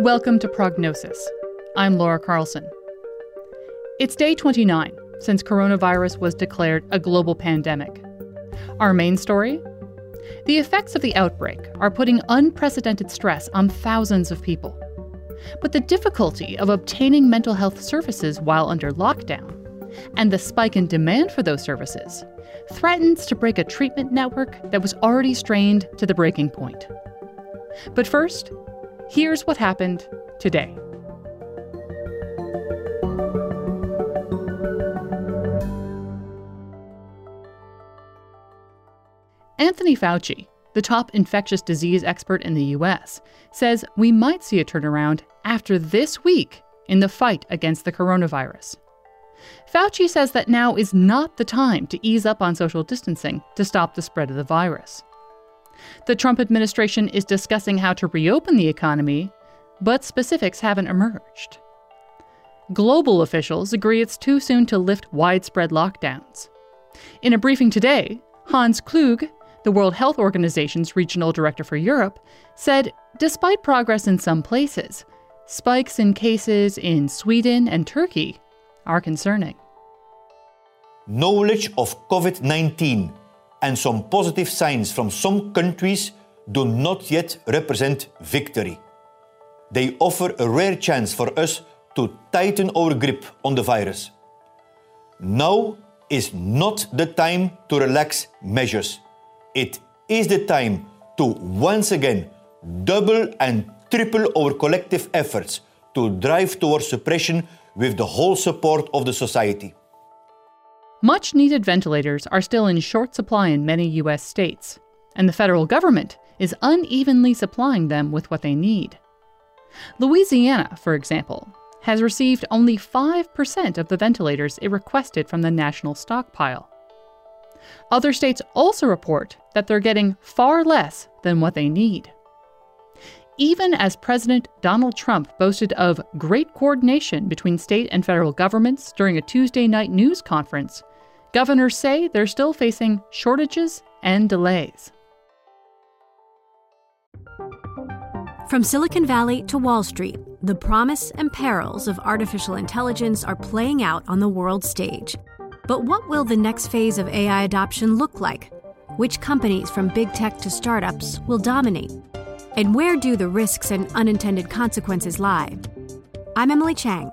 Welcome to Prognosis. I'm Laura Carlson. It's day 29 since coronavirus was declared a global pandemic. Our main story? The effects of the outbreak are putting unprecedented stress on thousands of people. But the difficulty of obtaining mental health services while under lockdown and the spike in demand for those services threatens to break a treatment network that was already strained to the breaking point. But first, Here's what happened today. Anthony Fauci, the top infectious disease expert in the US, says we might see a turnaround after this week in the fight against the coronavirus. Fauci says that now is not the time to ease up on social distancing to stop the spread of the virus. The Trump administration is discussing how to reopen the economy, but specifics haven't emerged. Global officials agree it's too soon to lift widespread lockdowns. In a briefing today, Hans Kluge, the World Health Organization's regional director for Europe, said despite progress in some places, spikes in cases in Sweden and Turkey are concerning. Knowledge of COVID 19 and some positive signs from some countries do not yet represent victory. They offer a rare chance for us to tighten our grip on the virus. Now is not the time to relax measures. It is the time to once again double and triple our collective efforts to drive towards suppression with the whole support of the society. Much needed ventilators are still in short supply in many U.S. states, and the federal government is unevenly supplying them with what they need. Louisiana, for example, has received only 5% of the ventilators it requested from the national stockpile. Other states also report that they're getting far less than what they need. Even as President Donald Trump boasted of great coordination between state and federal governments during a Tuesday night news conference, Governors say they're still facing shortages and delays. From Silicon Valley to Wall Street, the promise and perils of artificial intelligence are playing out on the world stage. But what will the next phase of AI adoption look like? Which companies, from big tech to startups, will dominate? And where do the risks and unintended consequences lie? I'm Emily Chang.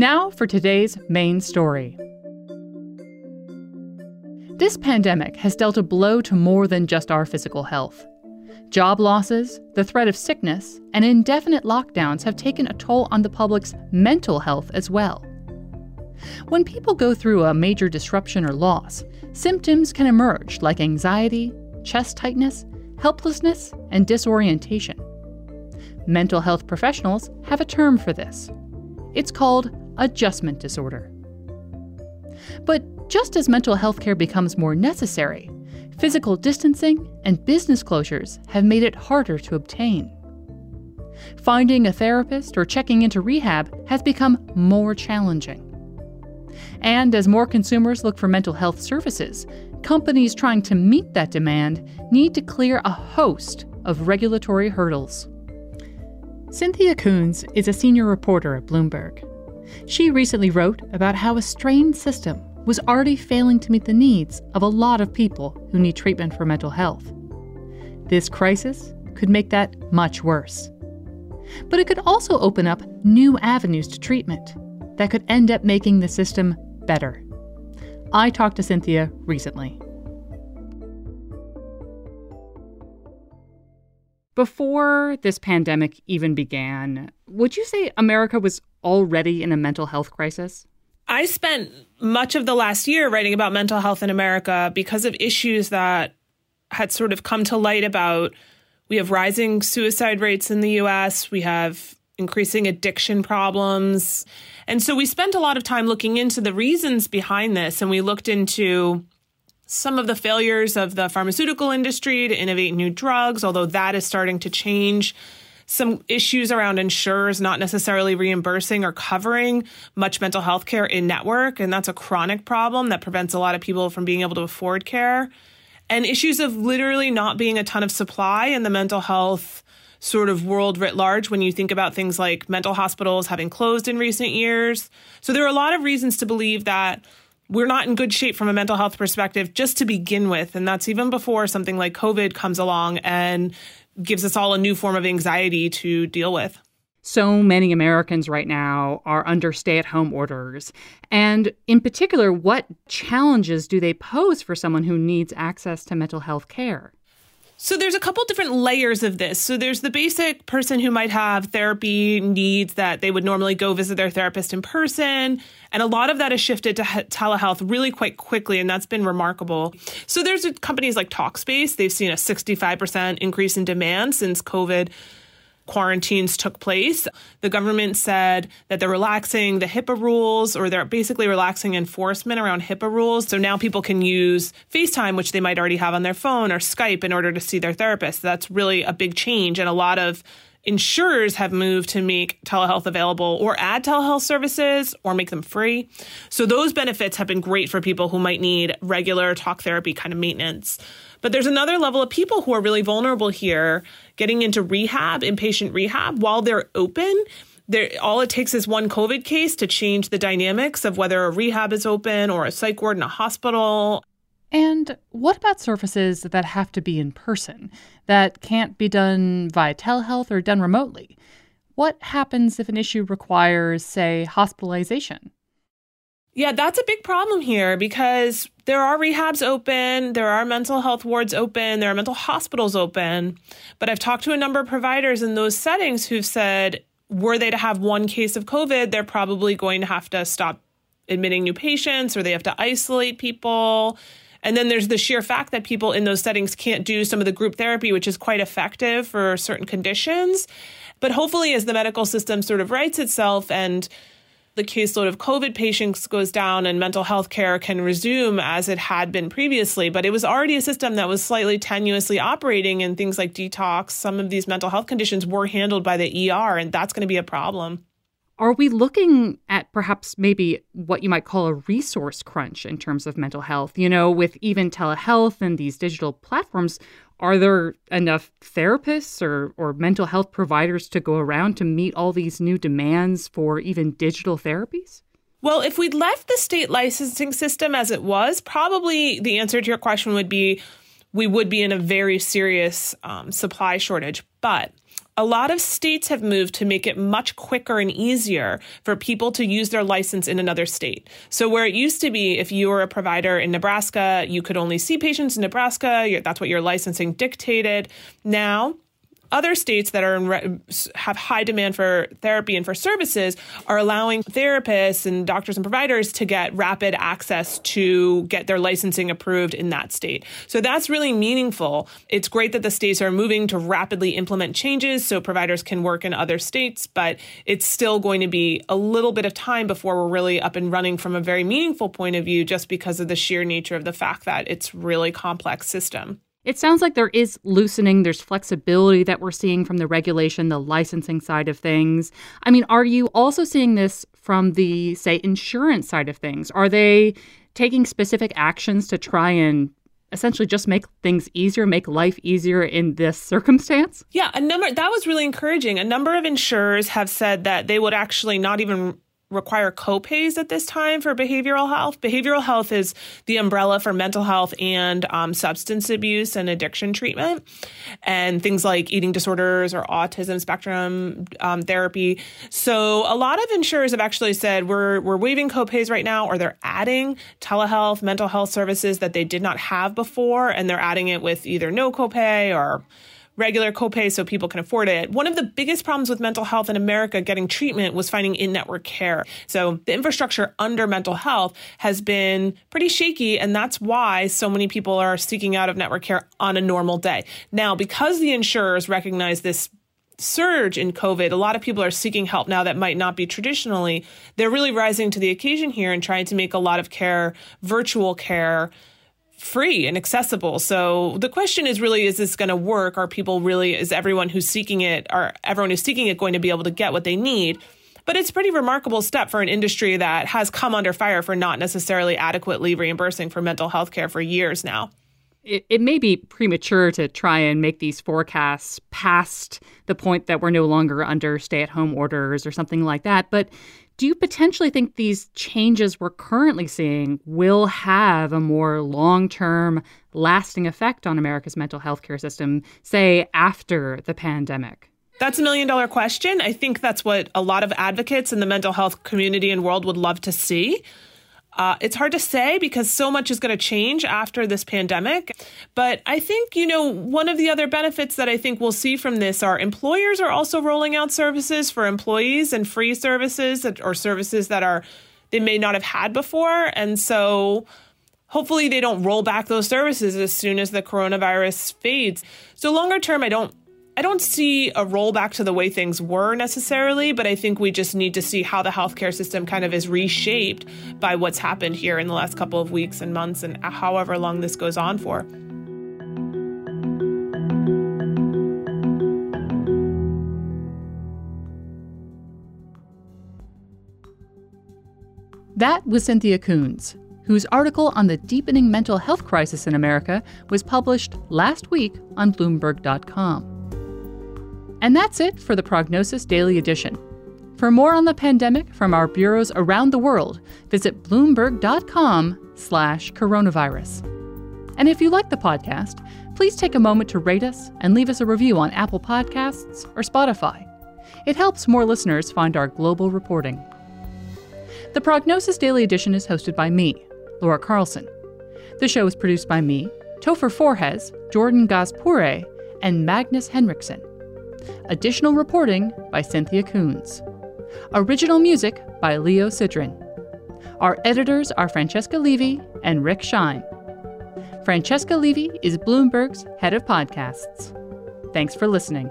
Now for today's main story. This pandemic has dealt a blow to more than just our physical health. Job losses, the threat of sickness, and indefinite lockdowns have taken a toll on the public's mental health as well. When people go through a major disruption or loss, symptoms can emerge like anxiety, chest tightness, helplessness, and disorientation. Mental health professionals have a term for this. It's called adjustment disorder. But just as mental health care becomes more necessary, physical distancing and business closures have made it harder to obtain. Finding a therapist or checking into rehab has become more challenging. And as more consumers look for mental health services, companies trying to meet that demand need to clear a host of regulatory hurdles. Cynthia Koons is a senior reporter at Bloomberg. She recently wrote about how a strained system was already failing to meet the needs of a lot of people who need treatment for mental health. This crisis could make that much worse. But it could also open up new avenues to treatment that could end up making the system better. I talked to Cynthia recently. Before this pandemic even began, would you say America was already in a mental health crisis? I spent much of the last year writing about mental health in America because of issues that had sort of come to light about we have rising suicide rates in the US, we have increasing addiction problems. And so we spent a lot of time looking into the reasons behind this and we looked into some of the failures of the pharmaceutical industry to innovate new drugs, although that is starting to change some issues around insurers not necessarily reimbursing or covering much mental health care in network. And that's a chronic problem that prevents a lot of people from being able to afford care. And issues of literally not being a ton of supply in the mental health sort of world writ large when you think about things like mental hospitals having closed in recent years. So there are a lot of reasons to believe that we're not in good shape from a mental health perspective just to begin with. And that's even before something like COVID comes along and gives us all a new form of anxiety to deal with. So many Americans right now are under stay at home orders. And in particular, what challenges do they pose for someone who needs access to mental health care? So there's a couple different layers of this. So there's the basic person who might have therapy needs that they would normally go visit their therapist in person. And a lot of that has shifted to telehealth really quite quickly, and that's been remarkable. So there's companies like Talkspace. They've seen a 65% increase in demand since COVID quarantines took place. The government said that they're relaxing the HIPAA rules or they're basically relaxing enforcement around HIPAA rules. So now people can use FaceTime, which they might already have on their phone, or Skype in order to see their therapist. That's really a big change. And a lot of insurers have moved to make telehealth available or add telehealth services or make them free. So those benefits have been great for people who might need regular talk therapy kind of maintenance. But there's another level of people who are really vulnerable here getting into rehab, inpatient rehab while they're open. There, all it takes is one COVID case to change the dynamics of whether a rehab is open or a psych ward in a hospital. And what about services that have to be in person, that can't be done via telehealth or done remotely? What happens if an issue requires, say, hospitalization? Yeah, that's a big problem here because there are rehabs open, there are mental health wards open, there are mental hospitals open. But I've talked to a number of providers in those settings who've said, were they to have one case of COVID, they're probably going to have to stop admitting new patients or they have to isolate people. And then there's the sheer fact that people in those settings can't do some of the group therapy, which is quite effective for certain conditions. But hopefully, as the medical system sort of rights itself and the caseload of COVID patients goes down and mental health care can resume as it had been previously. But it was already a system that was slightly tenuously operating, and things like detox, some of these mental health conditions were handled by the ER, and that's going to be a problem. Are we looking at perhaps maybe what you might call a resource crunch in terms of mental health? You know, with even telehealth and these digital platforms, are there enough therapists or, or mental health providers to go around to meet all these new demands for even digital therapies? Well, if we'd left the state licensing system as it was, probably the answer to your question would be we would be in a very serious um, supply shortage. But a lot of states have moved to make it much quicker and easier for people to use their license in another state. So, where it used to be, if you were a provider in Nebraska, you could only see patients in Nebraska, that's what your licensing dictated. Now, other states that are in, have high demand for therapy and for services are allowing therapists and doctors and providers to get rapid access to get their licensing approved in that state. So that's really meaningful. It's great that the states are moving to rapidly implement changes so providers can work in other states, but it's still going to be a little bit of time before we're really up and running from a very meaningful point of view just because of the sheer nature of the fact that it's really complex system. It sounds like there is loosening, there's flexibility that we're seeing from the regulation, the licensing side of things. I mean, are you also seeing this from the, say, insurance side of things? Are they taking specific actions to try and essentially just make things easier, make life easier in this circumstance? Yeah, a number that was really encouraging. A number of insurers have said that they would actually not even require copays at this time for behavioral health. Behavioral health is the umbrella for mental health and um, substance abuse and addiction treatment, and things like eating disorders or autism spectrum um, therapy. So a lot of insurers have actually said we're we're waiving copays right now, or they're adding telehealth, mental health services that they did not have before, and they're adding it with either no copay or regular copay so people can afford it. One of the biggest problems with mental health in America getting treatment was finding in network care. So the infrastructure under mental health has been pretty shaky, and that's why so many people are seeking out of network care on a normal day. Now, because the insurers recognize this surge in COVID, a lot of people are seeking help now that might not be traditionally. They're really rising to the occasion here and trying to make a lot of care virtual care free and accessible. So the question is really is this going to work? Are people really is everyone who's seeking it are everyone who's seeking it going to be able to get what they need? But it's a pretty remarkable step for an industry that has come under fire for not necessarily adequately reimbursing for mental health care for years now. It, it may be premature to try and make these forecasts past the point that we're no longer under stay at home orders or something like that. But do you potentially think these changes we're currently seeing will have a more long term, lasting effect on America's mental health care system, say after the pandemic? That's a million dollar question. I think that's what a lot of advocates in the mental health community and world would love to see. Uh, it's hard to say because so much is going to change after this pandemic. But I think, you know, one of the other benefits that I think we'll see from this are employers are also rolling out services for employees and free services or services that are they may not have had before. And so hopefully they don't roll back those services as soon as the coronavirus fades. So longer term, I don't I don't see a rollback to the way things were necessarily, but I think we just need to see how the healthcare system kind of is reshaped by what's happened here in the last couple of weeks and months and however long this goes on for. That was Cynthia Koons, whose article on the deepening mental health crisis in America was published last week on Bloomberg.com. And that's it for the Prognosis Daily Edition. For more on the pandemic from our bureaus around the world, visit bloomberg.com/coronavirus. And if you like the podcast, please take a moment to rate us and leave us a review on Apple Podcasts or Spotify. It helps more listeners find our global reporting. The Prognosis Daily Edition is hosted by me, Laura Carlson. The show is produced by me, Topher Forhecz, Jordan Gass-Poore', and Magnus Henriksen. Additional reporting by Cynthia Koons. Original music by Leo Sidran. Our editors are Francesca Levy and Rick Shine. Francesca Levy is Bloomberg's head of podcasts. Thanks for listening.